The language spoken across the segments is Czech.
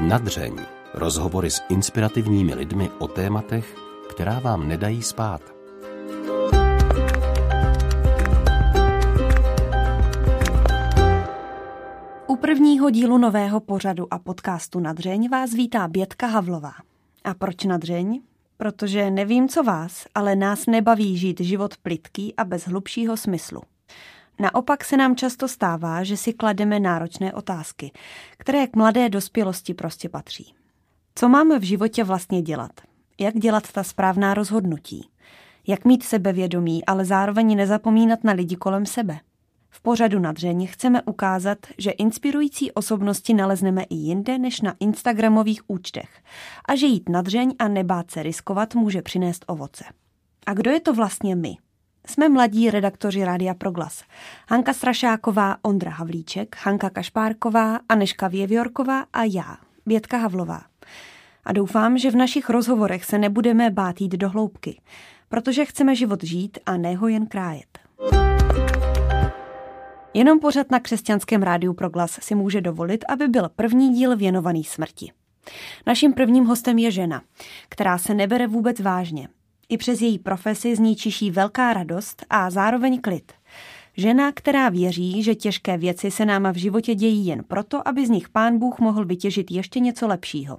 Nadřeň. Rozhovory s inspirativními lidmi o tématech, která vám nedají spát. U prvního dílu nového pořadu a podcastu Nadřeň vás vítá Bětka Havlová. A proč Nadřeň? Protože nevím, co vás, ale nás nebaví žít život plitký a bez hlubšího smyslu. Naopak se nám často stává, že si klademe náročné otázky, které k mladé dospělosti prostě patří. Co máme v životě vlastně dělat? Jak dělat ta správná rozhodnutí? Jak mít sebevědomí, ale zároveň nezapomínat na lidi kolem sebe? V pořadu na dřeň chceme ukázat, že inspirující osobnosti nalezneme i jinde než na Instagramových účtech a že jít na dřeň a nebát se riskovat může přinést ovoce. A kdo je to vlastně my? Jsme mladí redaktoři Rádia Proglas. Hanka Strašáková, Ondra Havlíček, Hanka Kašpárková, Aneška Věvjorková a já, Bětka Havlová. A doufám, že v našich rozhovorech se nebudeme bát jít do hloubky, protože chceme život žít a ne ho jen krájet. Jenom pořad na křesťanském rádiu Proglas si může dovolit, aby byl první díl věnovaný smrti. Naším prvním hostem je žena, která se nebere vůbec vážně i přes její profesi z ní čiší velká radost a zároveň klid. Žena, která věří, že těžké věci se nám v životě dějí jen proto, aby z nich pán Bůh mohl vytěžit ještě něco lepšího.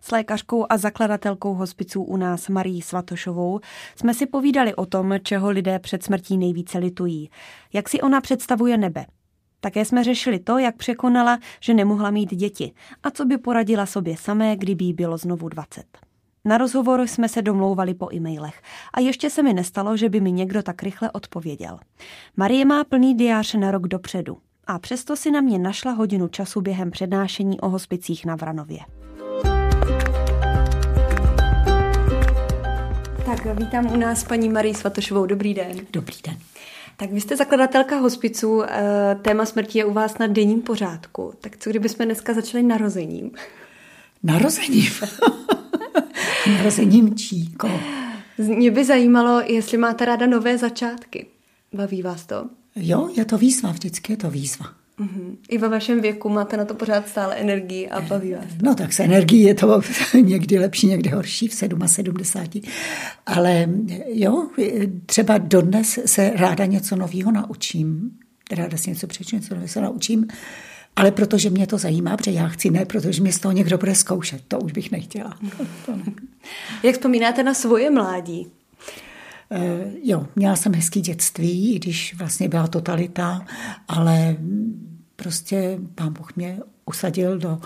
S lékařkou a zakladatelkou hospiců u nás Marí Svatošovou jsme si povídali o tom, čeho lidé před smrtí nejvíce litují, jak si ona představuje nebe. Také jsme řešili to, jak překonala, že nemohla mít děti a co by poradila sobě samé, kdyby jí bylo znovu 20. Na rozhovor jsme se domlouvali po e-mailech a ještě se mi nestalo, že by mi někdo tak rychle odpověděl. Marie má plný diář na rok dopředu a přesto si na mě našla hodinu času během přednášení o hospicích na Vranově. Tak vítám u nás paní Marii Svatošovou. Dobrý den. Dobrý den. Tak vy jste zakladatelka hospicu, eh, téma smrti je u vás na denním pořádku. Tak co kdybychom dneska začali narozením? Narozením? narozením číko. Mě by zajímalo, jestli máte ráda nové začátky. Baví vás to? Jo, je to výzva, vždycky je to výzva. Uh-huh. I ve vašem věku máte na to pořád stále energii a baví vás. No tak s energií je to někdy lepší, někdy horší v 77. Ale jo, třeba dodnes se ráda něco nového naučím. Ráda si něco přečtu, něco nového se naučím. Ale protože mě to zajímá, protože já chci, ne protože mě z toho někdo bude zkoušet. To už bych nechtěla. Jak vzpomínáte na svoje mládí? Uh, jo, měla jsem hezký dětství, i když vlastně byla totalita, ale prostě pán Bůh mě usadil do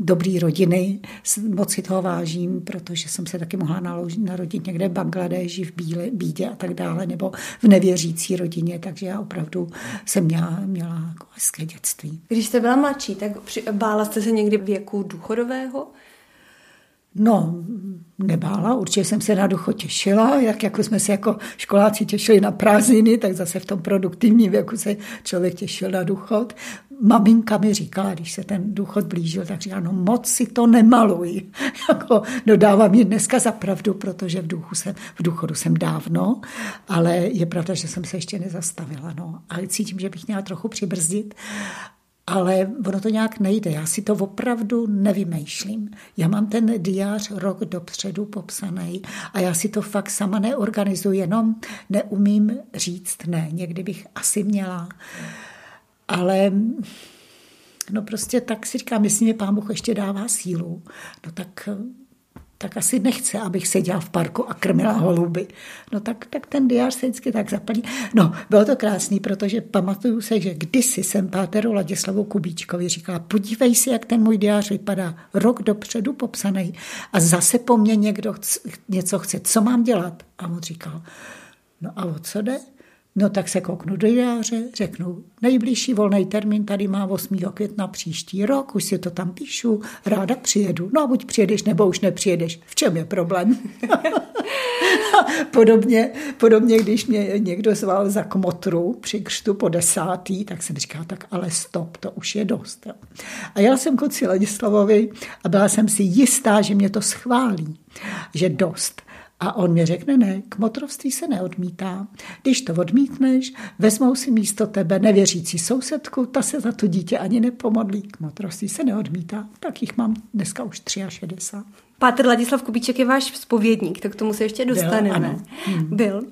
dobrý rodiny, moc si toho vážím, protože jsem se taky mohla narodit někde v Bangladeži, v bíle, bídě a tak dále, nebo v nevěřící rodině, takže já opravdu jsem měla, měla jako hezké dětství. Když jste byla mladší, tak bála jste se někdy věku důchodového? No, nebála, určitě jsem se na ducho těšila, jak jako jsme se jako školáci těšili na prázdniny, tak zase v tom produktivním věku se člověk těšil na důchod. Maminka mi říkala, když se ten důchod blížil, tak říkala, no moc si to nemaluj. jako, no dávám mi dneska za pravdu, protože v, duchu jsem, v důchodu jsem dávno, ale je pravda, že jsem se ještě nezastavila. No. A cítím, že bych měla trochu přibrzdit ale ono to nějak nejde. Já si to opravdu nevymýšlím. Já mám ten diář rok dopředu popsaný a já si to fakt sama neorganizuji, jenom neumím říct ne. Někdy bych asi měla. Ale no prostě tak si říkám, jestli mě pán Bůh ještě dává sílu, no tak tak asi nechce, abych seděla v parku a krmila holuby. No tak, tak ten diář se vždycky tak zaplní. No, bylo to krásný, protože pamatuju se, že kdysi jsem páteru Ladislavu Kubíčkovi říkala, podívej si, jak ten můj diář vypadá, rok dopředu popsaný a zase po mně někdo chc, něco chce, co mám dělat? A on říkal, no a o co jde? No tak se kouknu do diáře, řeknu, nejbližší volný termín tady má 8. května příští rok, už si to tam píšu, ráda přijedu. No a buď přijedeš, nebo už nepřijedeš. V čem je problém? podobně, podobně, když mě někdo zval za kmotru při křtu po desátý, tak jsem říkala, tak ale stop, to už je dost. A já jsem konci Ladislavovi a byla jsem si jistá, že mě to schválí, že dost. A on mi řekne, ne, k motrovství se neodmítá. Když to odmítneš, vezmou si místo tebe nevěřící sousedku, ta se za to dítě ani nepomodlí. K motrovství se neodmítá. Tak jich mám dneska už 63. Pátr Ladislav Kubíček je váš spovědník, tak k tomu se ještě dostaneme. Byl, ano. Hmm. Byl.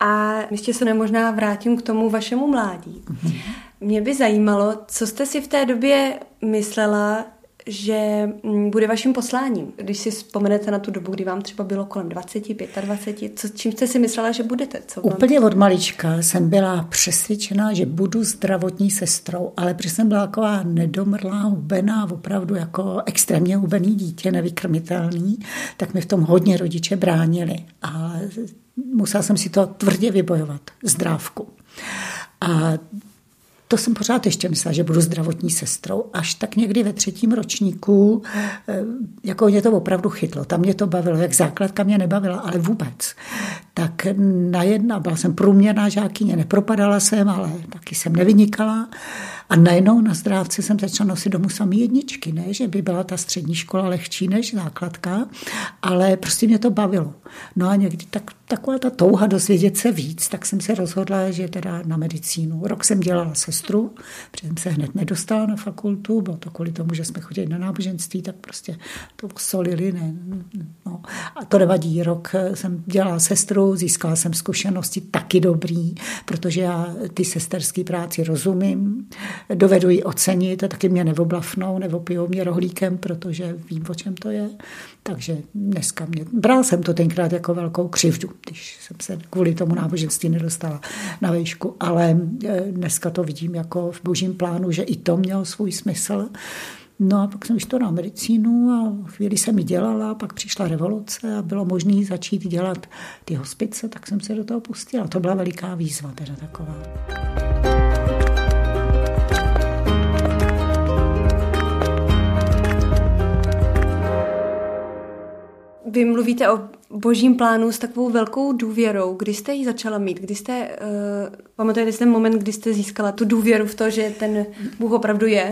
A ještě se nemožná vrátím k tomu vašemu mládí. Hmm. Mě by zajímalo, co jste si v té době myslela, že mm, bude vaším posláním. Když si vzpomenete na tu dobu, kdy vám třeba bylo kolem 20, 25, co, čím jste si myslela, že budete? Co vám... Úplně od malička jsem byla přesvědčená, že budu zdravotní sestrou, ale protože jsem byla taková nedomrlá, hubená, opravdu jako extrémně hubený dítě, nevykrmitelný, tak mi v tom hodně rodiče bránili. A musela jsem si to tvrdě vybojovat, zdrávku. A to jsem pořád ještě myslela, že budu zdravotní sestrou. Až tak někdy ve třetím ročníku, eh, jako mě to opravdu chytlo. Tam mě to bavilo, jak základka mě nebavila, ale vůbec. Tak na jedna, byla jsem průměrná žákyně, nepropadala jsem, ale taky jsem nevynikala. A najednou na zdrávce jsem začala nosit domů samý jedničky, ne, že by byla ta střední škola lehčí než základka, ale prostě mě to bavilo. No a někdy tak, taková ta touha dozvědět se víc, tak jsem se rozhodla, že teda na medicínu. Rok jsem dělala sestru, protože jsem se hned nedostala na fakultu, bylo to kvůli tomu, že jsme chodili na náboženství, tak prostě to solili, ne, no. A to nevadí, rok jsem dělala sestru, získala jsem zkušenosti taky dobrý, protože já ty sesterské práci rozumím, dovedu ji ocenit a taky mě neoblafnou, neopijou mě rohlíkem, protože vím, o čem to je. Takže dneska mě, bral jsem to tenkrát jako velkou křivdu, když jsem se kvůli tomu náboženství nedostala na výšku, ale e, dneska to vidím jako v božím plánu, že i to mělo svůj smysl. No a pak jsem to na medicínu a chvíli jsem ji dělala, pak přišla revoluce a bylo možné začít dělat ty hospice, tak jsem se do toho pustila. To byla veliká výzva teda taková. Vy mluvíte o božím plánu s takovou velkou důvěrou. Kdy jste ji začala mít? Kdy jste, uh, pamatujete si ten moment, kdy jste získala tu důvěru v to, že ten Bůh opravdu je?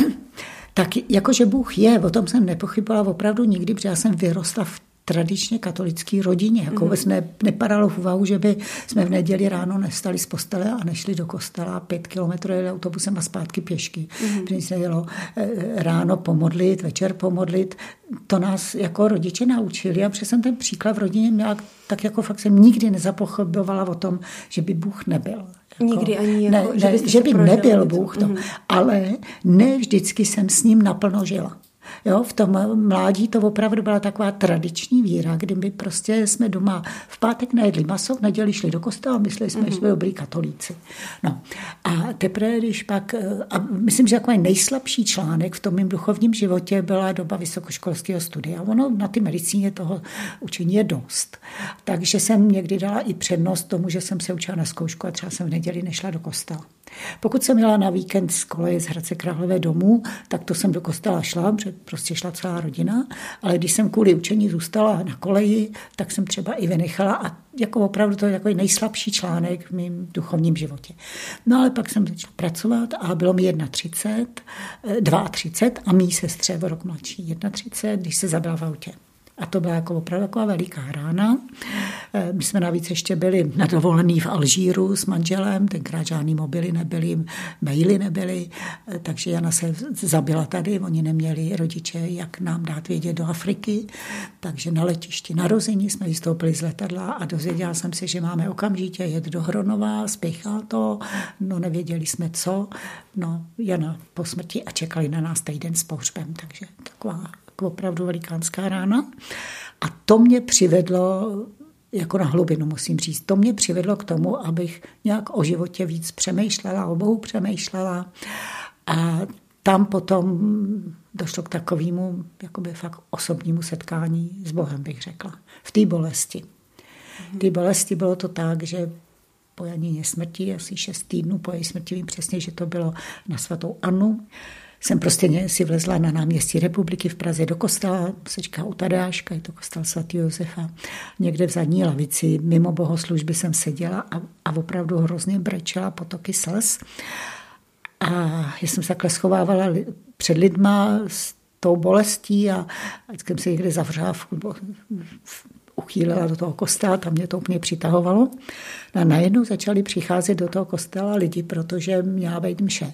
Tak jakože Bůh je, o tom jsem nepochybovala opravdu nikdy, protože já jsem vyrostla v tradičně katolické rodině. Jako vůbec ne, nepadalo v úvahu, že by jsme v neděli ráno nestali z postele a nešli do kostela pět kilometrů jeli autobusem a zpátky pěšky. Mm-hmm. Protože se jelo eh, ráno pomodlit, večer pomodlit. To nás jako rodiče naučili a jsem ten příklad v rodině měla, tak jako fakt jsem nikdy nezapochybovala o tom, že by Bůh nebyl. Jako, Nikdy ani jako, ne, ne, že, že by nebyl Bůh to, mm-hmm. ale ne vždycky jsem s ním naplno žila. Jo, v tom mládí to opravdu byla taková tradiční víra, kdyby prostě jsme doma v pátek nejedli maso, v neděli šli do kostela a mysleli jsme, mm-hmm. že jsme dobrý katolíci. No. A teprve, když pak, a myslím, že takový nejslabší článek v tom mém duchovním životě byla doba vysokoškolského studia. Ono na ty medicíně toho učení je dost. Takže jsem někdy dala i přednost tomu, že jsem se učila na zkoušku a třeba jsem v neděli nešla do kostela. Pokud jsem měla na víkend z koleje z Hradce Králové domů, tak to jsem do kostela šla, protože prostě šla celá rodina, ale když jsem kvůli učení zůstala na koleji, tak jsem třeba i vynechala a jako opravdu to je jako nejslabší článek v mém duchovním životě. No ale pak jsem začala pracovat a bylo mi 31, 32 a mý sestře o rok mladší 31, když se zabila v autě. A to byla jako opravdu taková veliká rána. Eh, my jsme navíc ještě byli na dovolený v Alžíru s manželem, tenkrát žádný mobily nebyly, maily nebyly, eh, takže Jana se zabila tady, oni neměli rodiče, jak nám dát vědět do Afriky, takže na letišti narození jsme vystoupili z letadla a dozvěděla jsem se, že máme okamžitě jet do Hronova, spěchá to, no nevěděli jsme co, no Jana po smrti a čekali na nás týden s pohřbem, takže taková opravdu velikánská rána. A to mě přivedlo jako na hlubinu, musím říct. To mě přivedlo k tomu, abych nějak o životě víc přemýšlela, o Bohu přemýšlela. A tam potom došlo k takovému jakoby fakt osobnímu setkání s Bohem, bych řekla. V té bolesti. V té bolesti bylo to tak, že po Janině smrti, asi šest týdnů po její smrti, vím přesně, že to bylo na svatou Anu, jsem prostě si vlezla na náměstí republiky v Praze do kostela, se říká u Tadeáška, je to kostel svatý Josefa. Někde v zadní lavici mimo bohoslužby jsem seděla a, a opravdu hrozně brečela potoky slz. A já jsem se takhle schovávala před lidma s tou bolestí a vždycky jsem se někde zavřela v, v, uchýlila do toho kostela, tam mě to úplně přitahovalo. A najednou začali přicházet do toho kostela lidi, protože měla být mše.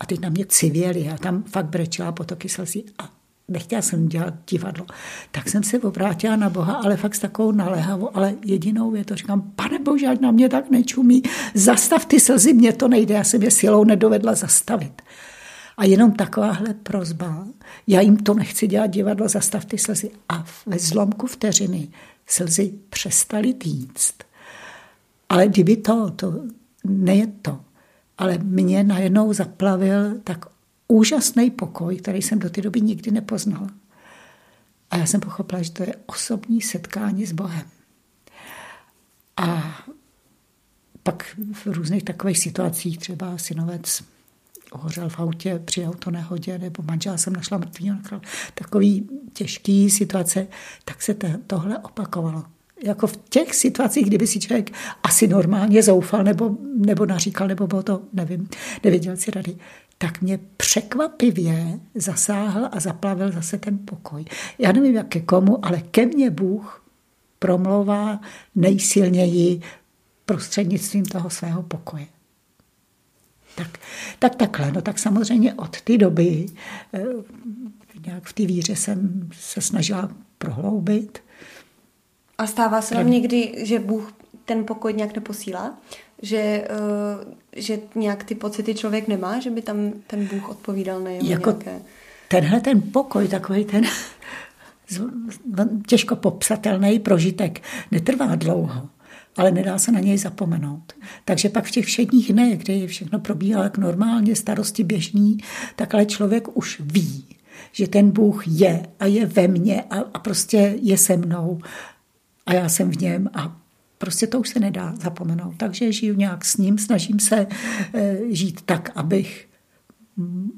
A teď na mě civěli a tam fakt brečela potoky slzí a nechtěla jsem dělat divadlo. Tak jsem se obrátila na Boha, ale fakt s takovou naléhavou, ale jedinou je to říkám, pane Bože, ať na mě tak nečumí, zastav ty slzy, mě to nejde, já jsem je silou nedovedla zastavit. A jenom takováhle prozba, já jim to nechci dělat divadlo, zastav ty slzy. A ve zlomku vteřiny slzy přestaly týct. Ale kdyby to, to ne to, ale mě najednou zaplavil tak úžasný pokoj, který jsem do té doby nikdy nepoznala. A já jsem pochopila, že to je osobní setkání s Bohem. A pak v různých takových situacích, třeba synovec hořel v autě při autonehodě, nebo manžel jsem našla mrtvý, takový těžký situace, tak se tohle opakovalo. Jako v těch situacích, kdyby si člověk asi normálně zoufal, nebo, nebo naříkal, nebo bylo to, nevím, nevěděl si rady, tak mě překvapivě zasáhl a zaplavil zase ten pokoj. Já nevím, jak ke komu, ale ke mně Bůh promlouvá nejsilněji prostřednictvím toho svého pokoje. Tak, tak takhle, no tak samozřejmě od té doby eh, nějak v té víře jsem se snažila prohloubit. A stává se vám někdy, že Bůh ten pokoj nějak neposílá? Že, eh, že nějak ty pocity člověk nemá, že by tam ten Bůh odpovídal na jeho jako nějaké... Tenhle ten pokoj, takový ten těžko popsatelný prožitek, netrvá dlouho ale nedá se na něj zapomenout. Takže pak v těch všedních dnech, kdy všechno probíhá jak normálně, starosti běžný, tak ale člověk už ví, že ten Bůh je a je ve mně a, a prostě je se mnou a já jsem v něm a prostě to už se nedá zapomenout. Takže žiju nějak s ním, snažím se e, žít tak, abych, mm,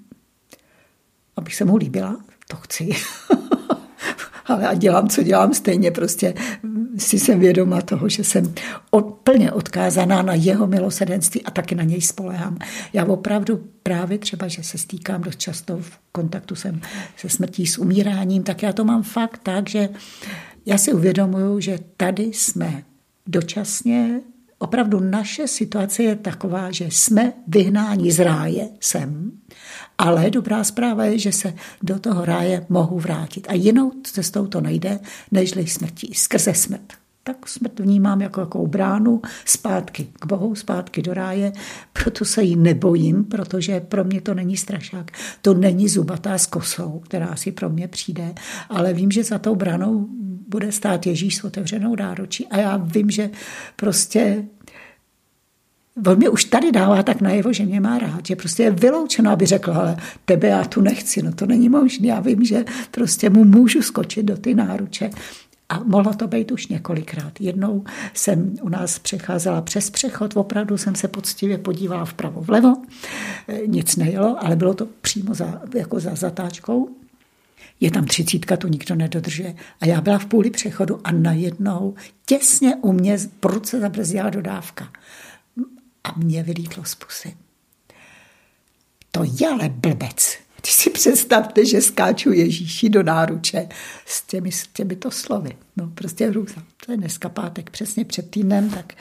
abych se mu líbila, to chci. ale a dělám, co dělám stejně, prostě si jsem vědoma toho, že jsem plně odkázaná na jeho milosedenství a taky na něj spolehám. Já opravdu právě třeba, že se stýkám dost často v kontaktu jsem se smrtí, s umíráním, tak já to mám fakt tak, že já si uvědomuju, že tady jsme dočasně opravdu naše situace je taková, že jsme vyhnáni z ráje sem, ale dobrá zpráva je, že se do toho ráje mohu vrátit. A jinou cestou to nejde, nežli smrtí, skrze smrt. Tak smrt vnímám jako jako bránu zpátky k Bohu, zpátky do ráje, proto se jí nebojím, protože pro mě to není strašák. To není zubatá s kosou, která si pro mě přijde, ale vím, že za tou branou bude stát Ježíš s otevřenou náročí a já vím, že prostě on mě už tady dává tak najevo, že mě má rád, že prostě je vyloučeno, aby řekl, ale tebe já tu nechci, no to není možné. Já vím, že prostě mu můžu skočit do ty náruče. A mohlo to být už několikrát. Jednou jsem u nás přecházela přes přechod, opravdu jsem se poctivě podívala vpravo vlevo, nic nejelo, ale bylo to přímo za, jako za zatáčkou. Je tam třicítka, tu nikdo nedodržuje. A já byla v půli přechodu a najednou těsně u mě prudce zabrzdila dodávka a mě vylítlo z pusy. To je ale blbec. Když si představte, že skáču Ježíši do náruče s těmi, s těmito slovy. No prostě hrůza. To je dneska pátek. Přesně před týdnem tak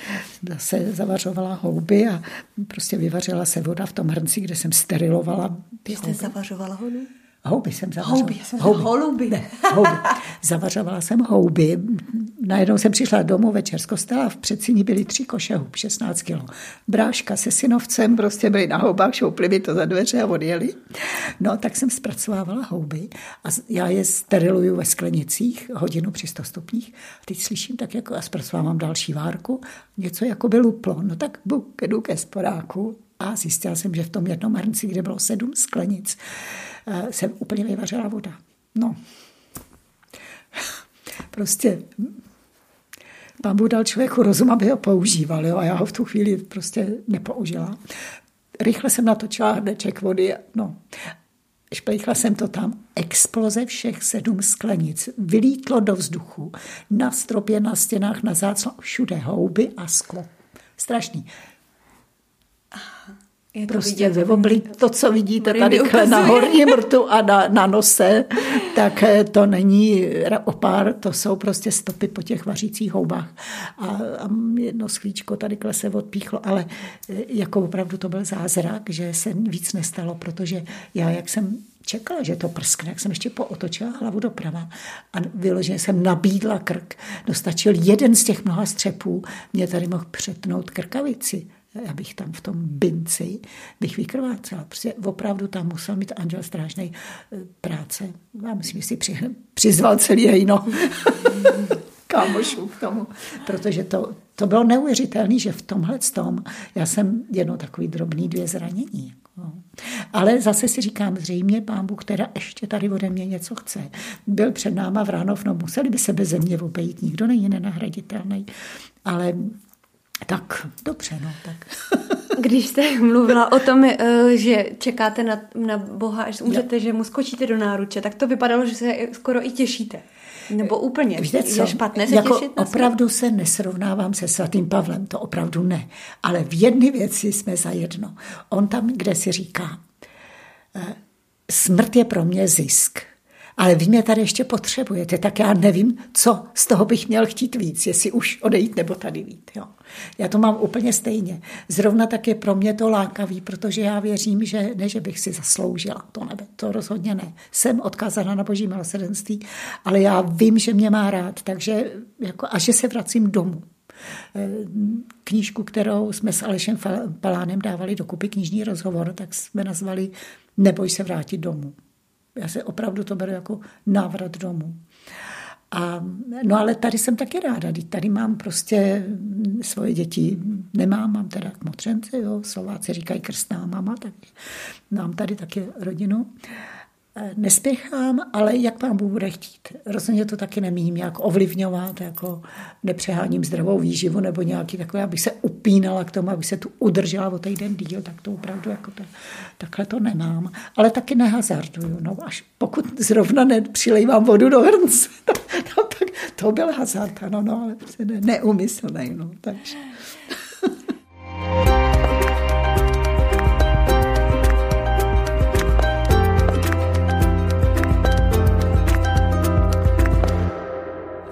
se zavařovala houby a prostě vyvařila se voda v tom hrnci, kde jsem sterilovala. Ty jste zavařovala houby? Houby jsem zavařovala. Houby, jsem houby. holuby. Ne, houby. Zavařovala jsem houby. Najednou jsem přišla domů večer z kostela, v předsíni byly tři koše hub, 16 kilo. Bráška se synovcem prostě byli na houbách, šoupli mi to za dveře a odjeli. No, tak jsem zpracovávala houby a já je steriluju ve sklenicích hodinu při 100 stupních. A teď slyším tak jako a zpracovávám další várku, něco jako by luplo. No tak jdu ke sporáku a zjistila jsem, že v tom jednom hrnci, kde bylo sedm sklenic, jsem úplně vyvařila voda. No, prostě pán Bůh dal člověku rozum, aby ho používal, jo, a já ho v tu chvíli prostě nepoužila. Rychle jsem natočila hrneček vody, no, šplechla jsem to tam, exploze všech sedm sklenic, vylítlo do vzduchu, na stropě, na stěnách, na záclonu, všude houby a sklo. Strašný. Je to prostě vidět. ve oblí, to, co vidíte tady na horním rtu a na, na nose, tak eh, to není opár, to jsou prostě stopy po těch vařících houbách. A, a jedno sklíčko tady se odpíchlo, ale eh, jako opravdu to byl zázrak, že se víc nestalo, protože já, jak jsem čekala, že to prskne, jak jsem ještě pootočila hlavu doprava a vyloženě jsem nabídla krk. Dostačil jeden z těch mnoha střepů, mě tady mohl přetnout krkavici já bych tam v tom binci bych vykrvácela. Prostě opravdu tam musel mít anděl strážnej eh, práce. Já myslím, že si při, přizval celý hejno kámošů k tomu, protože to, to bylo neuvěřitelné, že v tomhle tom já jsem jedno takový drobný dvě zranění. jako. Ale zase si říkám, zřejmě pán Bůh, která ještě tady ode mě něco chce. Byl před náma v Ránov, no museli by se bez země obejít, nikdo není nenahraditelný. Ale tak, dobře, no, tak. Když jste mluvila o tom, eh, že čekáte na, na Boha, až umřete, že mu skočíte do náruče, tak to vypadalo, že se skoro i těšíte. Nebo úplně. Víte co? Je špatné se jako těšit na opravdu se nesrovnávám se svatým Pavlem, to opravdu ne. Ale v jedné věci jsme zajedno. On tam, kde si říká, eh, smrt je pro mě zisk. Ale vy mě tady ještě potřebujete, tak já nevím, co z toho bych měl chtít víc, jestli už odejít nebo tady vít. Jo. Já to mám úplně stejně. Zrovna tak je pro mě to lákavý, protože já věřím, že ne, že bych si zasloužila to nebe, to rozhodně ne. Jsem odkázána na boží milosrdenství, ale já vím, že mě má rád, takže jako, a že se vracím domů Eh, knížku, kterou jsme s Alešem Palánem dávali dokupy, knižní rozhovor, tak jsme nazvali Neboj se vrátit domů. Já se opravdu to beru jako návrat domů. A, no ale tady jsem taky ráda, tady mám prostě svoje děti, nemám, mám teda kmotřence, jo, Slováci říkají krstná mama, tak mám tady taky rodinu. Nespěchám, ale jak pán Bůh bude chtít. Rozhodně to taky nemíním nějak ovlivňovat, jako nepřeháním zdravou výživu nebo nějaký takové, aby se upínala k tomu, aby se tu udržela o týden díl, tak to opravdu jako to, takhle to nemám. Ale taky nehazarduju. No, až pokud zrovna nepřilejvám vodu do hrnce, no, tak to byl hazard, ano, no, ale ne, neumyslný, no, takže.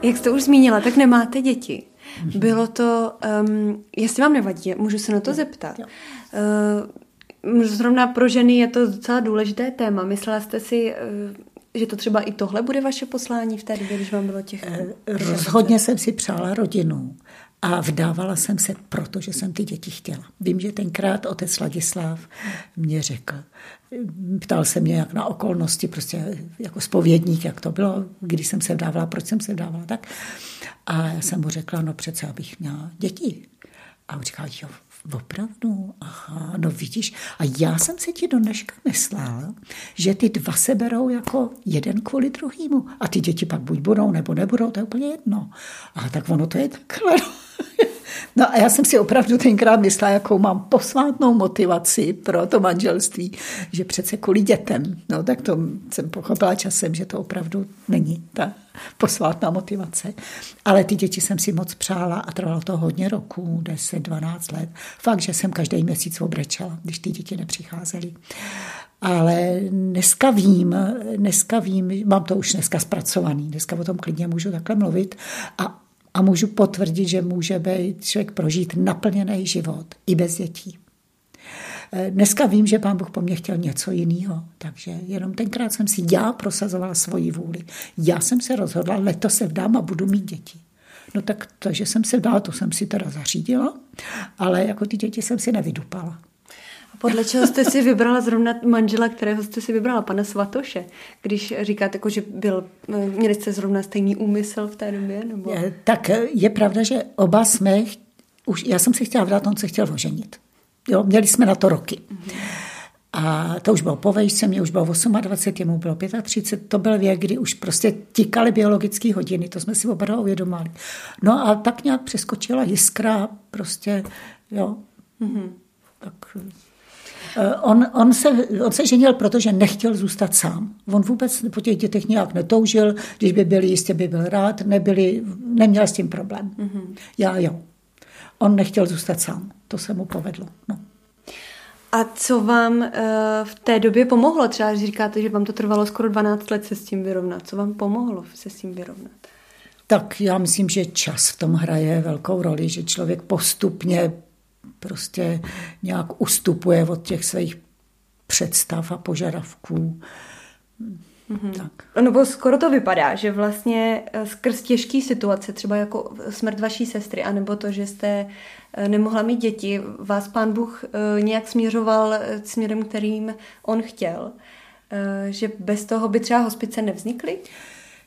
Jak jste už zmínila, tak nemáte děti. Bylo to, um, jestli vám nevadí, můžu se na to zeptat. Uh, zrovna pro ženy je to docela důležité téma. Myslela jste si, uh, že to třeba i tohle bude vaše poslání v té době, když vám bylo těch... Rozhodně jsem si přála rodinu a vdávala jsem se, protože jsem ty děti chtěla. Vím, že tenkrát otec Ladislav mě řekl, ptal se mě jak na okolnosti, prostě jako spovědník, jak to bylo, když jsem se vdávala, proč jsem se vdávala, tak. A já jsem mu řekla, no přece, abych měla děti. A on říkal, jo, opravdu, aha, no vidíš. A já jsem si ti do dneška myslela, že ty dva se berou jako jeden kvůli druhýmu. A ty děti pak buď budou, nebo nebudou, to je úplně jedno. A tak ono to je takhle. no. No a já jsem si opravdu tenkrát myslela, jakou mám posvátnou motivaci pro to manželství, že přece kvůli dětem. No tak to jsem pochopila časem, že to opravdu není ta posvátná motivace. Ale ty děti jsem si moc přála a trvalo to hodně roků, 10, 12 let. Fakt, že jsem každý měsíc obrečela, když ty děti nepřicházely. Ale dneska vím, dneska vím, mám to už dneska zpracovaný, dneska o tom klidně můžu takhle mluvit a a můžu potvrdit, že může být člověk prožít naplněný život i bez dětí. Dneska vím, že pán Bůh po mně chtěl něco jiného, takže jenom tenkrát jsem si já prosazovala svoji vůli. Já jsem se rozhodla, letos se vdám a budu mít děti. No tak to, že jsem se vdala, to jsem si teda zařídila, ale jako ty děti jsem si nevydupala. Podle čeho jste si vybrala zrovna manžela, kterého jste si vybrala, pana Svatoše? Když říkáte, jako, že byl, měli jste zrovna stejný úmysl v té době? Nebo? Je, tak je pravda, že oba jsme, už, já jsem se chtěla vdát, on se chtěl oženit. Jo, měli jsme na to roky. A to už bylo po vejšce, mě už bylo 28, jemu bylo 35, to byl věk, kdy už prostě tikaly biologické hodiny, to jsme si oba dva uvědomali. No a tak nějak přeskočila jiskra, prostě, jo. Mm-hmm. Tak On, on, se, on se ženil, protože nechtěl zůstat sám. On vůbec po těch dětech nějak netoužil, když by byli, jistě by byl rád, nebyli, neměl s tím problém. Mm-hmm. Já jo. On nechtěl zůstat sám, to se mu povedlo. No. A co vám uh, v té době pomohlo? Třeba, když říkáte, že vám to trvalo skoro 12 let se s tím vyrovnat. Co vám pomohlo se s tím vyrovnat? Tak já myslím, že čas v tom hraje velkou roli, že člověk postupně prostě nějak ustupuje od těch svých představ a požadavků. Mm-hmm. Tak. No skoro to vypadá, že vlastně eh, skrz těžké situace, třeba jako smrt vaší sestry, anebo to, že jste eh, nemohla mít děti, vás pán Bůh eh, nějak směřoval směrem, kterým on chtěl. Že bez toho by třeba hospice nevznikly?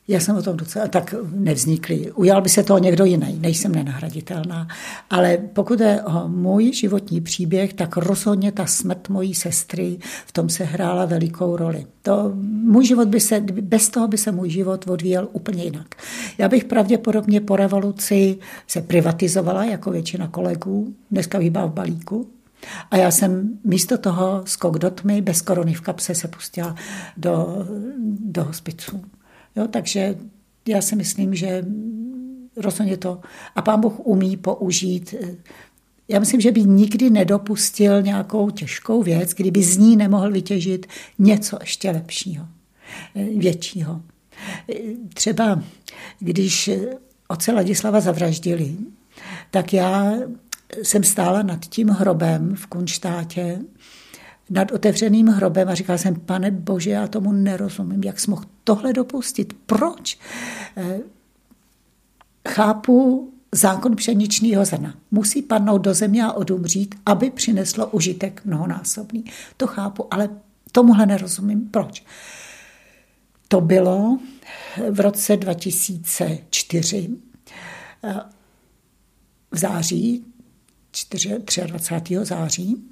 Já jsem o tom docela tak nevznikly. Ujal by se toho někdo jiný, nejsem nenahraditelná. Ale pokud je o můj životní příběh, tak rozhodně ta smrt mojí sestry v tom se hrála velikou roli. To, můj život by se, bez toho by se můj život odvíjel úplně jinak. Já bych pravděpodobně po revoluci se privatizovala, jako většina kolegů, dneska výbá v balíku, a já jsem místo toho skok do tmy, bez korony v kapse se pustila do, do hospiců. Jo, takže já si myslím, že rozhodně to. A pán Bůh umí použít. Já myslím, že by nikdy nedopustil nějakou těžkou věc, kdyby z ní nemohl vytěžit něco ještě lepšího, většího. Třeba když oce Ladislava zavraždili, tak já jsem stála nad tím hrobem v Kunštátě nad otevřeným hrobem a říkala jsem, pane bože, já tomu nerozumím, jak jsem mohl tohle dopustit, proč? Eh, chápu zákon pšeničného zrna. Musí padnout do země a odumřít, aby přineslo užitek mnohonásobný. To chápu, ale tomuhle nerozumím. Proč? To bylo v roce 2004 eh, v září, 23. září,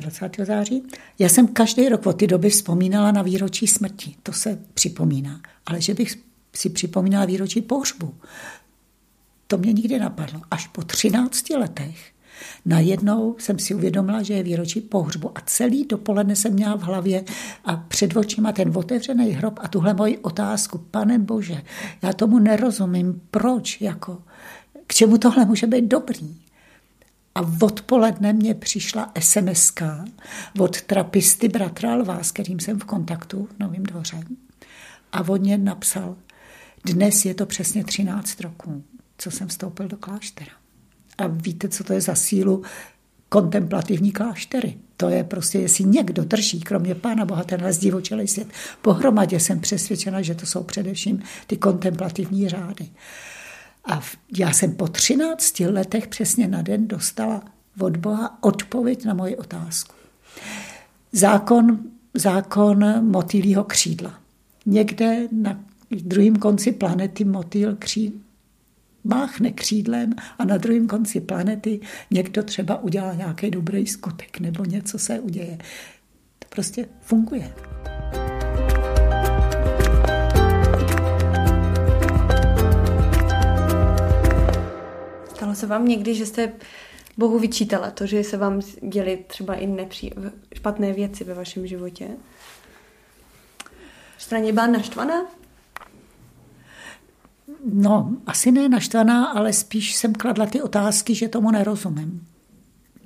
23. září. Já jsem každý rok od té doby vzpomínala na výročí smrti, to se připomíná. Ale že bych si připomínala výročí pohřbu, to mě nikdy napadlo. Až po 13 letech najednou jsem si uvědomila, že je výročí pohřbu a celý dopoledne jsem měla v hlavě a před očima ten otevřený hrob a tuhle moji otázku, pane bože, já tomu nerozumím, proč, jako, k čemu tohle může být dobrý. A odpoledne mě přišla sms od trapisty bratra Lva, s kterým jsem v kontaktu v Novým dvoře. A on mě napsal, dnes je to přesně 13 roků, co jsem vstoupil do kláštera. A víte, co to je za sílu kontemplativní kláštery. To je prostě, jestli někdo drží, kromě Pána Boha, tenhle zdivočelý svět. Pohromadě jsem přesvědčena, že to jsou především ty kontemplativní řády. A já jsem po 13 letech přesně na den dostala od Boha odpověď na moji otázku. Zákon, zákon motýlího křídla. Někde na druhém konci planety motýl kří, máchne křídlem a na druhém konci planety někdo třeba udělá nějaký dobrý skutek nebo něco se uděje. To prostě funguje. Se vám někdy, že jste Bohu vyčítala to, že se vám děly třeba i nepří, špatné věci ve vašem životě? Straně byla naštvaná? No, asi ne naštvaná, ale spíš jsem kladla ty otázky, že tomu nerozumím.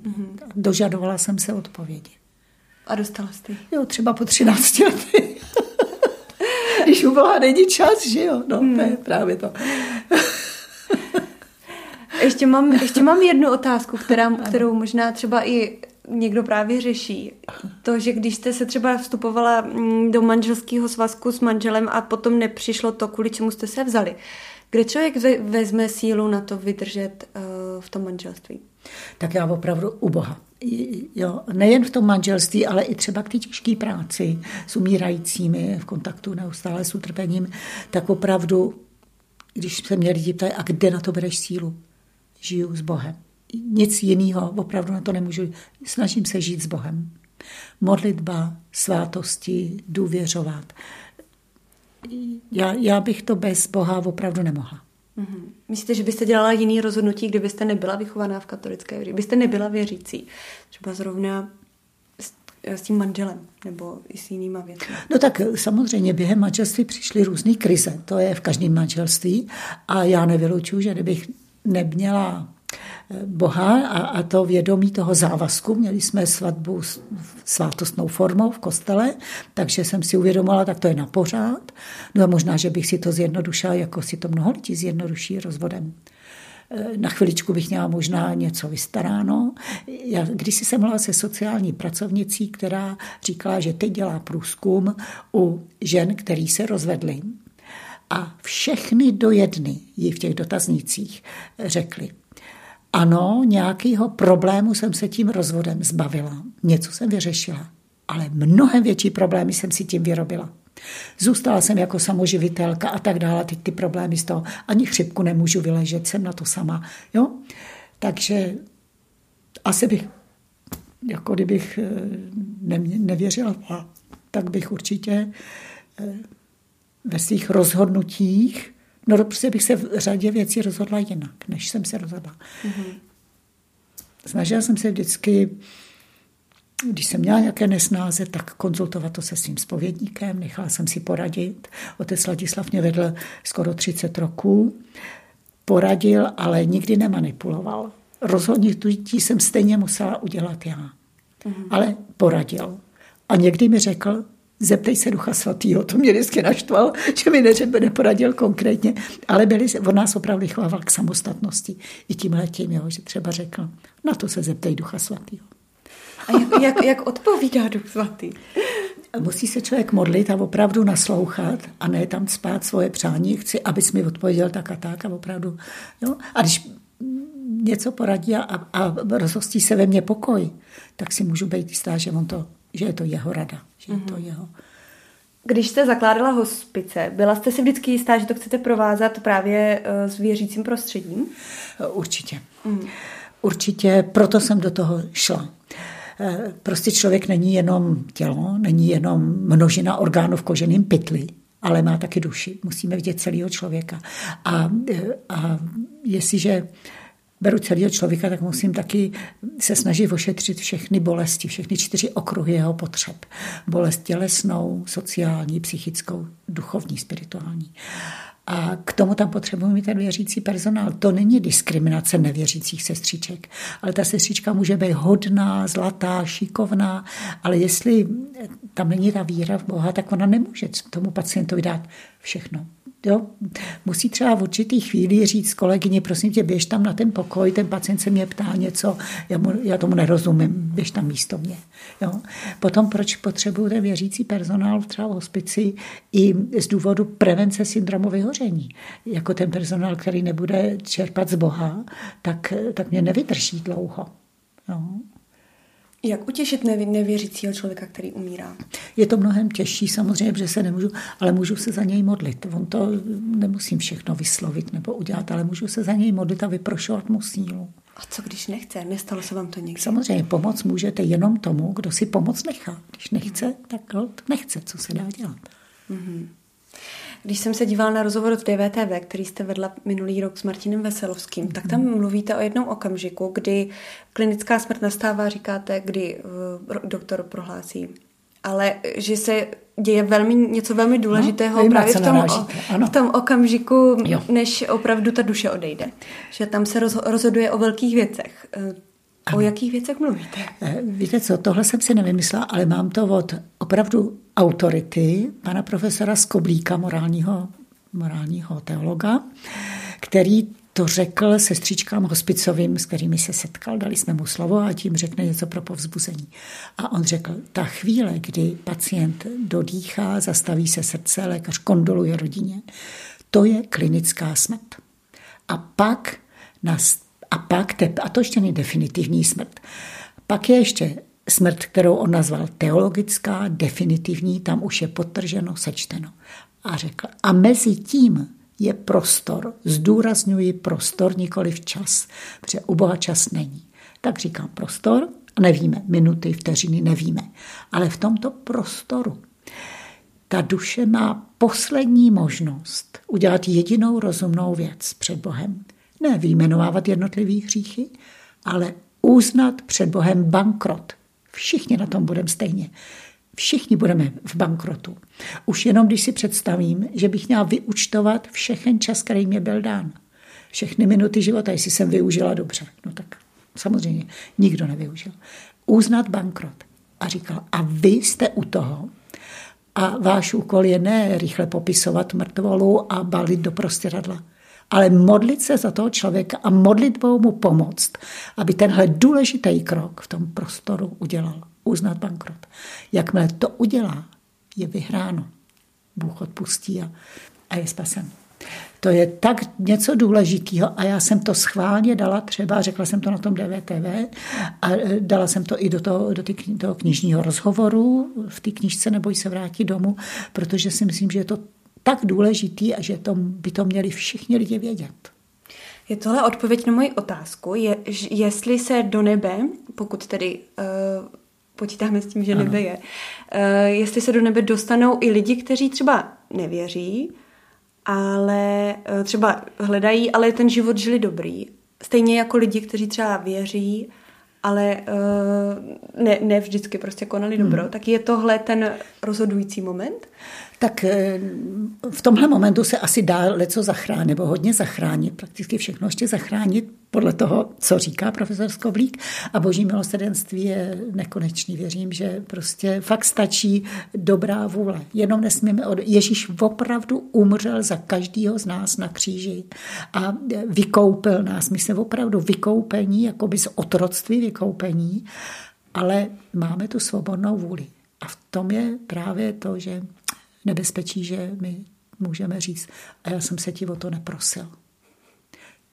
Mm-hmm. Dožadovala jsem se odpovědi. A dostala jste Jo, třeba po 13 letech. Když u Boha není čas, že jo? No, mm. to je hmm. právě to. Ještě mám, ještě mám jednu otázku, která, kterou možná třeba i někdo právě řeší. To, že když jste se třeba vstupovala mm, do manželského svazku s manželem a potom nepřišlo to, kvůli čemu jste se vzali. Kde člověk vezme sílu na to vydržet uh, v tom manželství? Tak já opravdu u Boha. Jo, nejen v tom manželství, ale i třeba k té těžké práci s umírajícími, v kontaktu neustále s utrpením, tak opravdu, když se mě lidi ptají, a kde na to bereš sílu? Žiju s Bohem. Nic jiného opravdu na to nemůžu. Snažím se žít s Bohem. Modlitba, svátosti, důvěřovat. Já, já bych to bez Boha opravdu nemohla. Mm-hmm. Myslíte, že byste dělala jiný rozhodnutí, kdybyste nebyla vychovaná v katolické víře? Byste nebyla věřící? Třeba zrovna s, s tím manželem nebo i s jinýma věcmi? No tak samozřejmě během manželství přišly různé krize. To je v každém manželství. A já nevylučuju, že kdybych neměla Boha a, a to vědomí toho závazku. Měli jsme svatbu svátostnou formou v kostele, takže jsem si uvědomila, tak to je na pořád. No a možná, že bych si to zjednodušila, jako si to mnoho lidí zjednoduší rozvodem. Na chviličku bych měla možná něco vystaráno. Já, když jsem mluvila se sociální pracovnicí, která říkala, že teď dělá průzkum u žen, který se rozvedly. A všechny do jedny jí v těch dotaznících řekli, ano, nějakého problému jsem se tím rozvodem zbavila, něco jsem vyřešila, ale mnohem větší problémy jsem si tím vyrobila. Zůstala jsem jako samoživitelka a tak dále, teď ty problémy z toho, ani chřipku nemůžu vyležet, jsem na to sama. Jo? Takže asi bych, jako kdybych eh, nevěřila, tak bych určitě eh, ve svých rozhodnutích, no prostě bych se v řadě věcí rozhodla jinak, než jsem se rozhodla. Mm-hmm. Snažila jsem se vždycky když jsem měla nějaké nesnáze, tak konzultovat to se svým spovědníkem, nechala jsem si poradit. Otec Ladislav mě vedl skoro 30 roků, poradil, ale nikdy nemanipuloval. Rozhodnutí jsem stejně musela udělat já, mm-hmm. ale poradil. A někdy mi řekl, zeptej se Ducha Svatého. To mě vždycky naštval, že mi neřebe neporadil konkrétně, ale byli, on nás opravdu vychovával k samostatnosti. I tím letím, jo, že třeba řekl, na to se zeptej Ducha Svatého. A jak, jak, jak odpovídá Duch Svatý? Musí se člověk modlit a opravdu naslouchat a ne tam spát svoje přání. Chci, abys mi odpověděl tak a tak a opravdu. Jo? A když něco poradí a, a rozhostí se ve mně pokoj, tak si můžu být jistá, že, on to, že je to jeho rada. Že mm-hmm. je to mhm. jeho. Když jste zakládala hospice, byla jste si vždycky jistá, že to chcete provázat právě eh, s věřícím prostředím? Určitě. Mm. Určitě, proto jsem do toho šla. Eh, prostě člověk není jenom tělo, není jenom množina orgánů v koženém pytli, ale má taky duši. Musíme vidět celého člověka. A, eh, a jestliže beru celého člověka, tak musím taky se snažit ošetřit všechny bolesti, všechny čtyři okruhy jeho potřeb. Bolest tělesnou, sociální, psychickou, duchovní, spirituální. A k tomu tam potřebujeme mít ten věřící personál. To není diskriminace nevěřících sestřiček, ale ta sestřička může být hodná, zlatá, šikovná, ale jestli tam není ta víra v Boha, tak ona nemůže tomu pacientovi dát všechno. Jo? Musí třeba v určitý chvíli říct kolegyně, prosím tě, běž tam na ten pokoj, ten pacient se mě ptá něco, já, mu, já tomu nerozumím, běž tam místo mě. Jo? Potom proč potřebují ten věřící personál třeba v hospici i z důvodu prevence syndromu vyhoření. Jako ten personál, který nebude čerpat z Boha, tak, tak mě nevydrží dlouho. Jo? Jak utěšit nevěřícího člověka, který umírá? Je to mnohem těžší samozřejmě, že se nemůžu, ale můžu se za něj modlit. On to nemusím všechno vyslovit nebo udělat, ale můžu se za něj modlit a vyprošovat mu sílu. A co když nechce? Nestalo se vám to někdy? Samozřejmě pomoc můžete jenom tomu, kdo si pomoc nechá. Když nechce, tak nechce, co se dá dělat. Mm-hmm. Když jsem se dívala na rozhovor v DVTV, který jste vedla minulý rok s Martinem Veselovským, tak tam mhm. mluvíte o jednom okamžiku, kdy klinická smrt nastává, říkáte, kdy uh, doktor prohlásí ale že se děje velmi, něco velmi no, důležitého no, právě v tom, o, v tom okamžiku, jo. než opravdu ta duše odejde. Že tam se rozhoduje o velkých věcech. Ano. O jakých věcech mluvíte? Eh, víte co, tohle jsem si nevymyslela, ale mám to od opravdu autority pana profesora Skoblíka, morálního, morálního teologa, který to řekl sestřičkám hospicovým, s kterými se setkal, dali jsme mu slovo a tím řekne něco pro povzbuzení. A on řekl, ta chvíle, kdy pacient dodýchá, zastaví se srdce, lékař kondoluje rodině, to je klinická smrt. A pak nas a pak, te, a to ještě není definitivní smrt, pak je ještě smrt, kterou on nazval teologická, definitivní, tam už je potrženo, sečteno. A řekl, a mezi tím je prostor, zdůrazňuji prostor, nikoli čas, protože u Boha čas není. Tak říkám prostor, a nevíme, minuty, vteřiny, nevíme. Ale v tomto prostoru ta duše má poslední možnost udělat jedinou rozumnou věc před Bohem ne vyjmenovávat jednotlivý hříchy, ale uznat před Bohem bankrot. Všichni na tom budeme stejně. Všichni budeme v bankrotu. Už jenom když si představím, že bych měla vyučtovat všechen čas, který mě byl dán. všechny minuty života, jestli jsem využila dobře. No tak samozřejmě nikdo nevyužil. Uznat bankrot. A říkal, a vy jste u toho, a váš úkol je ne rychle popisovat mrtvolu a balit do prostěradla, ale modlit se za toho člověka a modlitbou mu pomoct, aby tenhle důležitý krok v tom prostoru udělal. Uznat bankrot. Jakmile to udělá, je vyhráno. Bůh odpustí a, a je spasen. To je tak něco důležitého a já jsem to schválně dala třeba, řekla jsem to na tom DVTV a e, dala jsem to i do toho, do toho knižního rozhovoru v té knižce Neboj se vrátit domů, protože si myslím, že je to tak důležitý a že to, by to měli všichni lidi vědět. Je tohle odpověď na moji otázku, je, jestli se do nebe, pokud tedy uh, počítáme s tím, že ano. nebe je, uh, jestli se do nebe dostanou i lidi, kteří třeba nevěří, ale uh, třeba hledají, ale ten život žili dobrý. Stejně jako lidi, kteří třeba věří, ale uh, ne, ne vždycky prostě konali hmm. dobro. Tak je tohle ten rozhodující moment? Tak eh, v tomhle momentu se asi dá leco zachránit, nebo hodně zachránit, prakticky všechno ještě zachránit podle toho, co říká profesor Skovlík. A boží milosrdenství je nekonečný. Věřím, že prostě fakt stačí dobrá vůle. Jenom nesmíme od... Ježíš opravdu umřel za každého z nás na kříži a vykoupil nás. My jsme opravdu vykoupení, jako by z otroctví vykoupení, ale máme tu svobodnou vůli. A v tom je právě to, že nebezpečí, že my můžeme říct, a já jsem se ti o to neprosil.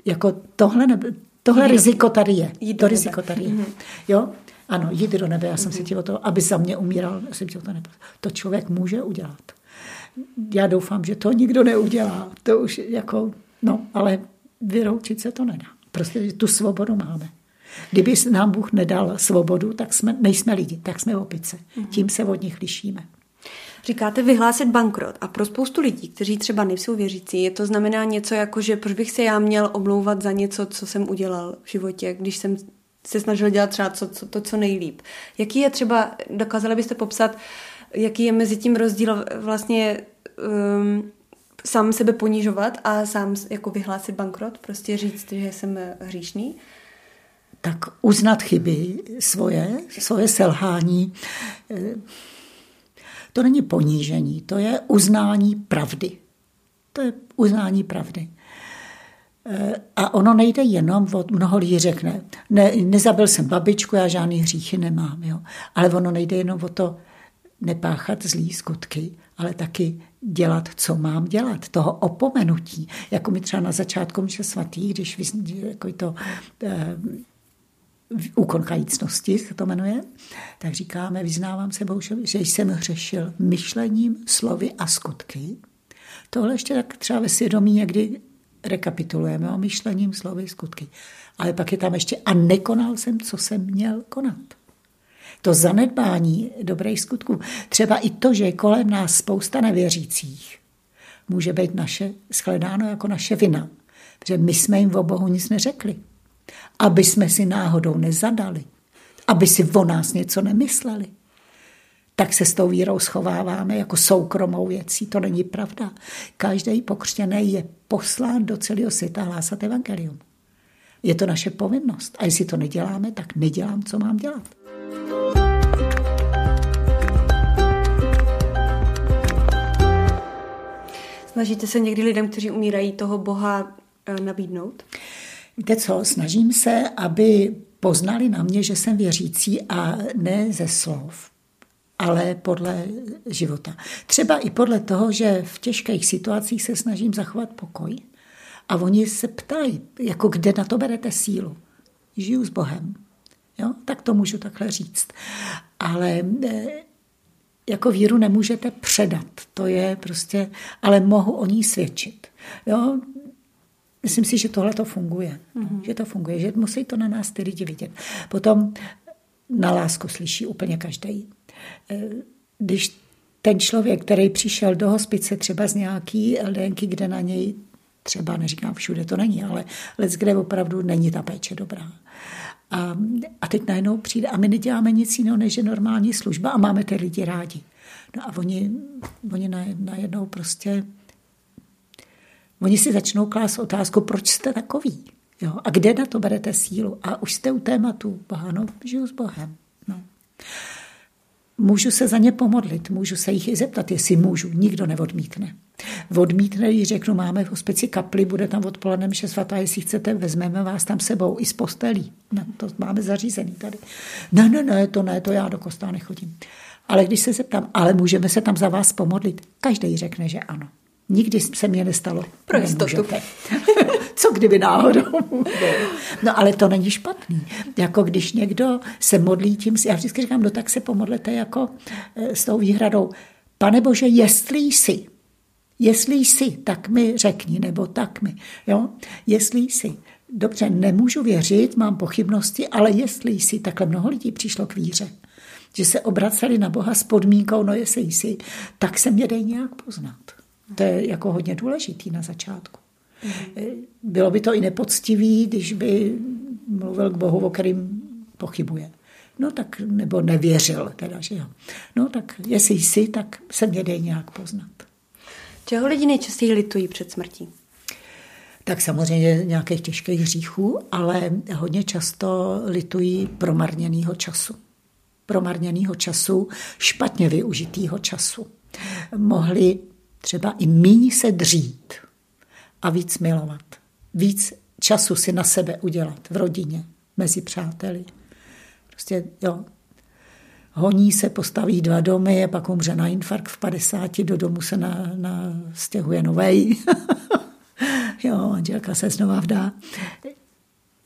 Jako tohle, ne, tohle jít riziko tady je. Jít to riziko tady je. Mm-hmm. Jo? Ano, jít do nebe, já jsem mm-hmm. se ti o to, aby za mě umíral, já jsem ti o to neprosil. To člověk může udělat. Já doufám, že to nikdo neudělá. To už jako, no, ale vyroučit se to nedá. Prostě tu svobodu máme. Kdyby nám Bůh nedal svobodu, tak jsme, nejsme lidi, tak jsme opice. Mm-hmm. Tím se od nich lišíme. Říkáte vyhlásit bankrot a pro spoustu lidí, kteří třeba nejsou věřící, je to znamená něco jako, že proč bych se já měl omlouvat za něco, co jsem udělal v životě, když jsem se snažil dělat třeba co, co, to, co nejlíp. Jaký je třeba, dokázali byste popsat, jaký je mezi tím rozdíl vlastně um, sám sebe ponižovat a sám jako vyhlásit bankrot, prostě říct, že jsem hříšný? Tak uznat chyby svoje, svoje selhání, to není ponížení, to je uznání pravdy. To je uznání pravdy. E, a ono nejde jenom o, mnoho lidí řekne, ne, nezabil jsem babičku, já žádný hříchy nemám. Jo. Ale ono nejde jenom o to nepáchat zlý skutky, ale taky dělat, co mám dělat, toho opomenutí. Jako mi třeba na začátku mše svatý, když jako to e, úkon kajícnosti se to jmenuje, tak říkáme, vyznávám se Bohušovi, že jsem hřešil myšlením, slovy a skutky. Tohle ještě tak třeba ve svědomí někdy rekapitulujeme o myšlením, slovy, skutky. Ale pak je tam ještě a nekonal jsem, co jsem měl konat. To zanedbání dobrých skutků, třeba i to, že je kolem nás spousta nevěřících, může být naše, shledáno jako naše vina. Protože my jsme jim o Bohu nic neřekli aby jsme si náhodou nezadali, aby si o nás něco nemysleli. Tak se s tou vírou schováváme jako soukromou věcí. To není pravda. Každý pokřtěný je poslán do celého světa hlásat evangelium. Je to naše povinnost. A jestli to neděláme, tak nedělám, co mám dělat. Snažíte se někdy lidem, kteří umírají, toho Boha eh, nabídnout? Víte co, snažím se, aby poznali na mě, že jsem věřící a ne ze slov, ale podle života. Třeba i podle toho, že v těžkých situacích se snažím zachovat pokoj. A oni se ptají, jako kde na to berete sílu. Žiju s Bohem. Jo? Tak to můžu takhle říct. Ale e, jako víru nemůžete předat. To je prostě, ale mohu o ní svědčit. Jo? Myslím si, že tohle to funguje. Mm-hmm. Že to funguje, že musí to na nás ty lidi vidět. Potom na lásku slyší úplně každý. Eh, když ten člověk, který přišel do hospice třeba z nějaký LDNky, kde na něj třeba, neříkám všude to není, ale let, kde opravdu není ta péče dobrá. A, a teď najednou přijde a my neděláme nic jiného, než je normální služba a máme ty lidi rádi. No a oni, oni najednou prostě Oni si začnou klást otázku, proč jste takový? Jo? A kde na to berete sílu? A už jste u tématu Boha, no, žiju s Bohem. No. Můžu se za ně pomodlit, můžu se jich i zeptat, jestli můžu. Nikdo neodmítne. Odmítne, když řeknu, máme v hospici kapli, bude tam odpoledne mše svatá, jestli chcete, vezmeme vás tam sebou i z postelí. No, to máme zařízený tady. Ne, ne, ne, to ne, to já do kostela nechodím. Ale když se zeptám, ale můžeme se tam za vás pomodlit, každý řekne, že ano. Nikdy se mě nestalo. Pro jistotu. Co kdyby náhodou? no ale to není špatný. Jako když někdo se modlí tím, já vždycky říkám, no tak se pomodlete jako eh, s tou výhradou. Pane Bože, jestli jsi, jestli jsi, tak mi řekni, nebo tak mi. Jo? Jestli jsi. Dobře, nemůžu věřit, mám pochybnosti, ale jestli jsi, takhle mnoho lidí přišlo k víře že se obraceli na Boha s podmínkou, no jestli jsi, tak se mě dej nějak poznat. To je jako hodně důležitý na začátku. Mm. Bylo by to i nepoctivý, když by mluvil k Bohu, o kterým pochybuje. No tak, nebo nevěřil teda, že jo. No tak jestli jsi, tak se mě dej nějak poznat. Čeho lidi nejčastěji litují před smrtí? Tak samozřejmě nějakých těžkých hříchů, ale hodně často litují promarněného času. Promarněného času, špatně využitého času. Mohli třeba i míň se dřít a víc milovat. Víc času si na sebe udělat v rodině, mezi přáteli. Prostě jo, honí se, postaví dva domy a pak umře na infarkt v 50, do domu se na, na stěhuje novej. jo, manželka se znova vdá.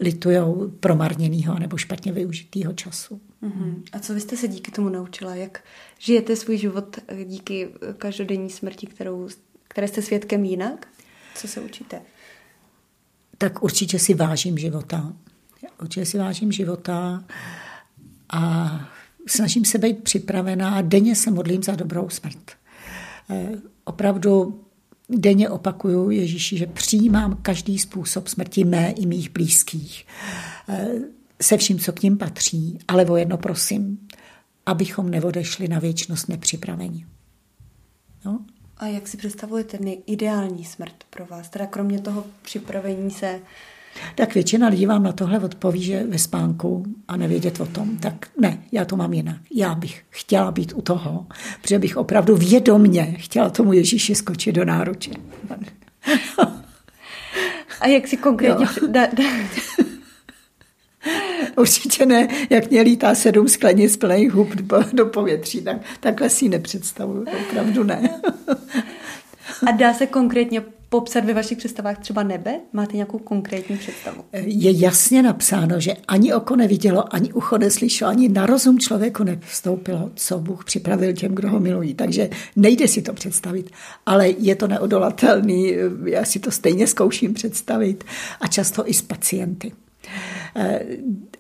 Litujou promarněného nebo špatně využitého času. Uh-huh. A co vy jste se díky tomu naučila? Jak žijete svůj život díky každodenní smrti, kterou, které jste svědkem jinak? Co se učíte? Tak určitě si vážím života. Určitě si vážím života a snažím se být připravená a denně se modlím za dobrou smrt. Eh, opravdu denně opakuju Ježíši, že přijímám každý způsob smrti mé i mých blízkých eh, se vším, co k ním patří, ale o jedno prosím, abychom neodešli na věčnost nepřipraveni. No? A jak si představujete ideální smrt pro vás? Teda kromě toho připravení se... Tak většina lidí vám na tohle odpoví, že ve spánku a nevědět o tom. Tak ne, já to mám jinak. Já bych chtěla být u toho, protože bych opravdu vědomně chtěla tomu Ježíši skočit do náruče. A jak si konkrétně... Da, da, Určitě ne, jak mě lítá sedm sklenic plných hub do povětří, tak, takhle si ji nepředstavuju, opravdu ne. A dá se konkrétně popsat ve vašich představách třeba nebe? Máte nějakou konkrétní představu? Je jasně napsáno, že ani oko nevidělo, ani ucho neslyšelo, ani na rozum člověku nevstoupilo, co Bůh připravil těm, kdo ho milují. Takže nejde si to představit, ale je to neodolatelný, já si to stejně zkouším představit a často i s pacienty.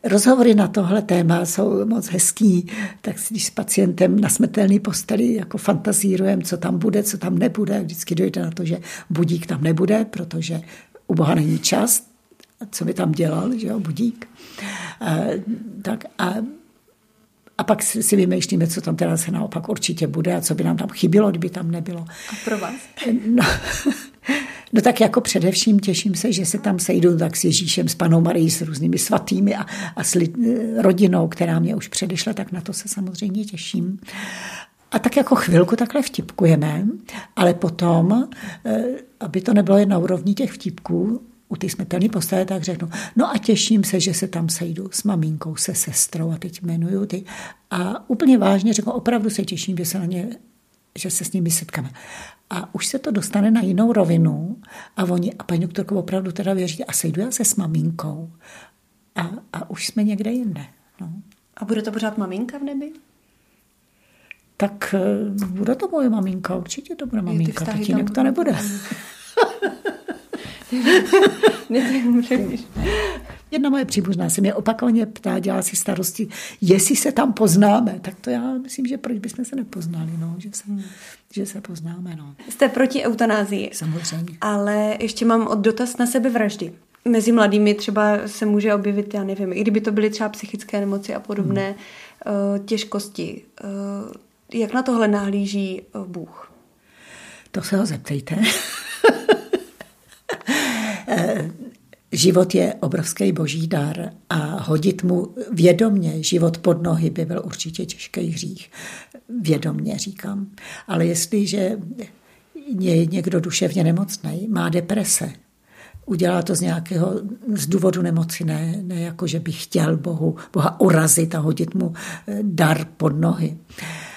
Rozhovory na tohle téma jsou moc hezký, tak když s pacientem na smrtelný posteli jako fantazírujeme, co tam bude, co tam nebude, vždycky dojde na to, že budík tam nebude, protože u Boha není čas, co by tam dělal, že jo, budík. Eh, tak a a pak si vymýšlíme, co tam teda se naopak určitě bude a co by nám tam chybilo, kdyby tam nebylo. A pro vás? No, No tak jako především těším se, že se tam sejdu tak s Ježíšem, s panou Marií, s různými svatými a, a s lid, rodinou, která mě už předešla, tak na to se samozřejmě těším. A tak jako chvilku takhle vtipkujeme, ale potom, eh, aby to nebylo jen na úrovni těch vtipků, u ty smrtelné postave, tak řeknu, no a těším se, že se tam sejdu s maminkou, se sestrou a teď jmenuju ty. A úplně vážně řeknu, opravdu se těším, že se na ně že se s nimi setkáme. A už se to dostane na jinou rovinu a oni, a paní doktorko opravdu teda věří, a sejdu já se s maminkou. A, a už jsme někde jinde. No. A bude to pořád maminka v nebi? Tak uh, bude to moje maminka, určitě to bude maminka, tatínek to nebude. Jedna moje příbuzná se mě opakovaně ptá, dělá si starosti, jestli se tam poznáme. Tak to já myslím, že proč bychom se nepoznali, no, že, se, hmm. že se poznáme. No. Jste proti eutanázii. Samozřejmě. Ale ještě mám od dotaz na sebe vraždy. Mezi mladými třeba se může objevit, já nevím, i kdyby to byly třeba psychické nemoci a podobné hmm. uh, těžkosti. Uh, jak na tohle nahlíží uh, Bůh? To se ho zeptejte. Život je obrovský boží dar a hodit mu vědomně život pod nohy by byl určitě těžký hřích. Vědomně říkám. Ale jestliže je někdo duševně nemocný, má deprese, udělá to z nějakého, z důvodu nemoci, ne, ne jako, že by chtěl Bohu, Boha urazit a hodit mu dar pod nohy. Eh,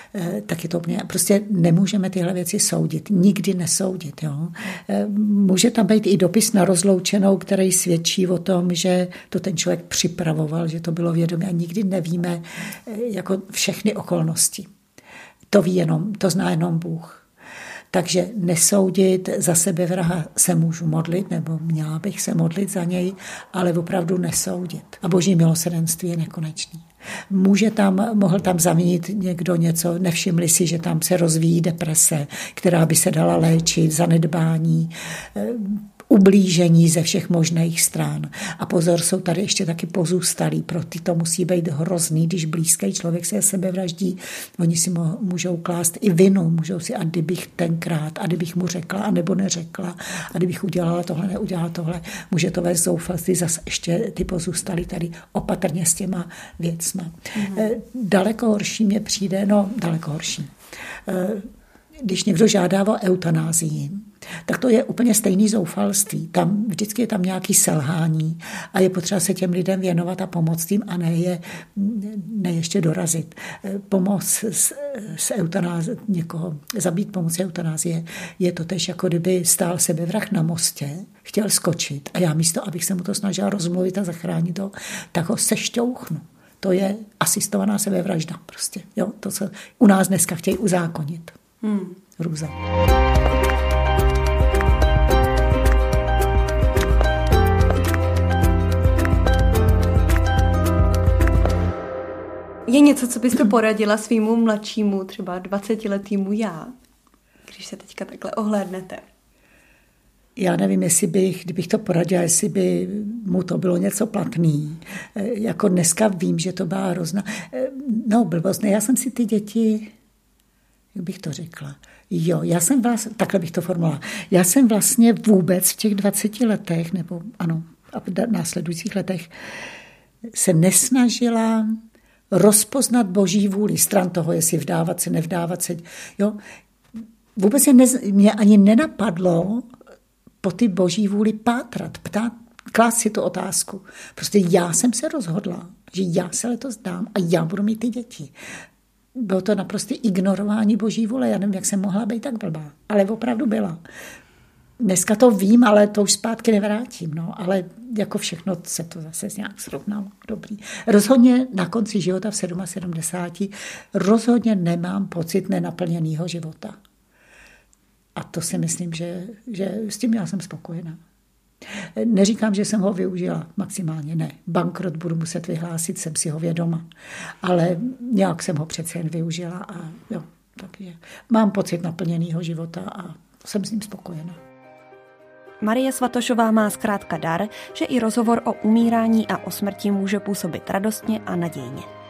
tak je to úplně, prostě nemůžeme tyhle věci soudit, nikdy nesoudit. Jo. Eh, může tam být i dopis na rozloučenou, který svědčí o tom, že to ten člověk připravoval, že to bylo vědomé a nikdy nevíme jako všechny okolnosti. To ví jenom, to zná jenom Bůh. Takže nesoudit za sebe vraha se můžu modlit, nebo měla bych se modlit za něj, ale opravdu nesoudit. A boží milosrdenství je nekonečný. Může tam, mohl tam zaměnit někdo něco, nevšimli si, že tam se rozvíjí deprese, která by se dala léčit, zanedbání, ublížení ze všech možných stran. A pozor, jsou tady ještě taky pozůstalí, pro ty to musí být hrozný, když blízký člověk se sebe vraždí, oni si můžou klást i vinu, můžou si, a kdybych tenkrát, a kdybych mu řekla, a nebo neřekla, a kdybych udělala tohle, neudělala tohle, může to vést zoufalství, zase ještě ty pozůstalí tady opatrně s těma věcma. Mm. Daleko horší mě přijde, no daleko horší eh, když někdo žádá o eutanázii, tak to je úplně stejný zoufalství. Tam vždycky je tam nějaký selhání a je potřeba se těm lidem věnovat a pomoct jim a ne je ne ještě dorazit. Pomoc s, s eutanázi, někoho, zabít pomocí eutanázie je to tež, jako kdyby stál sebevrah na mostě, chtěl skočit a já místo, abych se mu to snažila rozmluvit a zachránit to, tak ho sešťouchnu. To je asistovaná sebevražda prostě. Jo, to, co u nás dneska chtějí uzákonit. Hmm. Růza. Je něco, co byste poradila svýmu mladšímu, třeba 20-letýmu já, když se teďka takhle ohlédnete? Já nevím, jestli bych, kdybych to poradila, jestli by mu to bylo něco platný. E, jako dneska vím, že to byla hrozná. E, no, blbost, ne, já jsem si ty děti, jak bych to řekla, Jo, já jsem vás, takhle bych to formulovala, já jsem vlastně vůbec v těch 20 letech, nebo ano, a v následujících letech se nesnažila rozpoznat boží vůli stran toho, jestli vdávat se, nevdávat se. Jo? Vůbec mě, mě ani nenapadlo po ty boží vůli pátrat, ptát, klást si tu otázku. Prostě já jsem se rozhodla, že já se letos dám a já budu mít ty děti bylo to naprosto ignorování boží vůle. Já nevím, jak jsem mohla být tak blbá, ale opravdu byla. Dneska to vím, ale to už zpátky nevrátím. No. Ale jako všechno se to zase nějak srovnalo. Dobrý. Rozhodně na konci života v 77 rozhodně nemám pocit nenaplněného života. A to si myslím, že, že s tím já jsem spokojená. Neříkám, že jsem ho využila maximálně, ne. Bankrot budu muset vyhlásit, jsem si ho vědoma. Ale nějak jsem ho přece jen využila a jo, takže mám pocit naplněného života a jsem s ním spokojená. Marie Svatošová má zkrátka dar, že i rozhovor o umírání a o smrti může působit radostně a nadějně.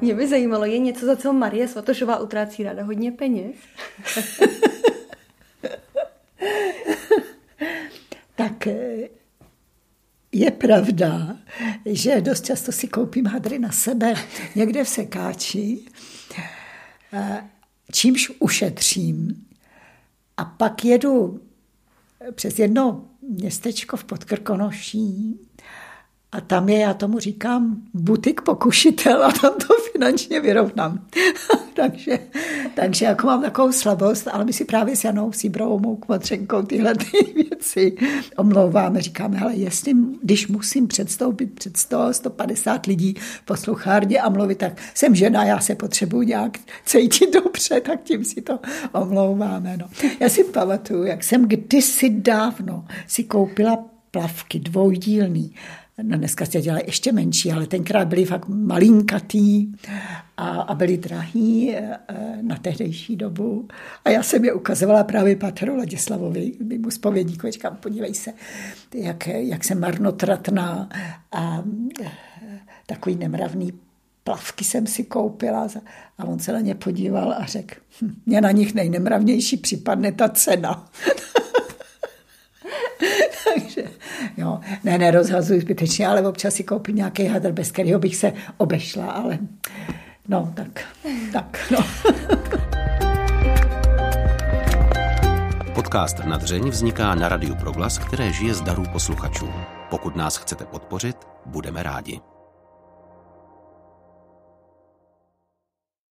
Mě by zajímalo, je něco, za co Marie Svatošová utrácí ráda hodně peněz? tak eh, je pravda, že dost často si koupím hadry na sebe někde v sekáči, eh, čímž ušetřím. A pak jedu přes jedno městečko v Podkrkonoší a tam je, já tomu říkám, butik pokušitel a tam to finančně vyrovnám. takže, takže jako mám takovou slabost, ale my si právě s Janou Síbrovou, mou kvatřenkou, tyhle ty věci omlouváme. Říkáme, ale jestli, když musím předstoupit před 100, 150 lidí posluchárně a mluvit, tak jsem žena, já se potřebuji nějak cítit dobře, tak tím si to omlouváme. No. Já si pamatuju, jak jsem kdysi dávno si koupila plavky dvoudílný no dneska se dělají ještě menší, ale tenkrát byly fakt malinkatý a, a byly drahý eh, na tehdejší dobu. A já jsem je ukazovala právě Patru Ladislavovi, mimo spovědníku, říkám, podívej se, jak, jak jsem marnotratná a eh, takový nemravný plavky jsem si koupila a on se na ně podíval a řekl, hm, mě na nich nejnemravnější připadne ta cena. Takže, jo, ne, nerozhazuji zbytečně, ale občas si koupím nějaký hadr, bez kterého bych se obešla, ale no, tak, tak, no. Podcast Nadřeň vzniká na Radiu Proglas, které žije z darů posluchačů. Pokud nás chcete podpořit, budeme rádi.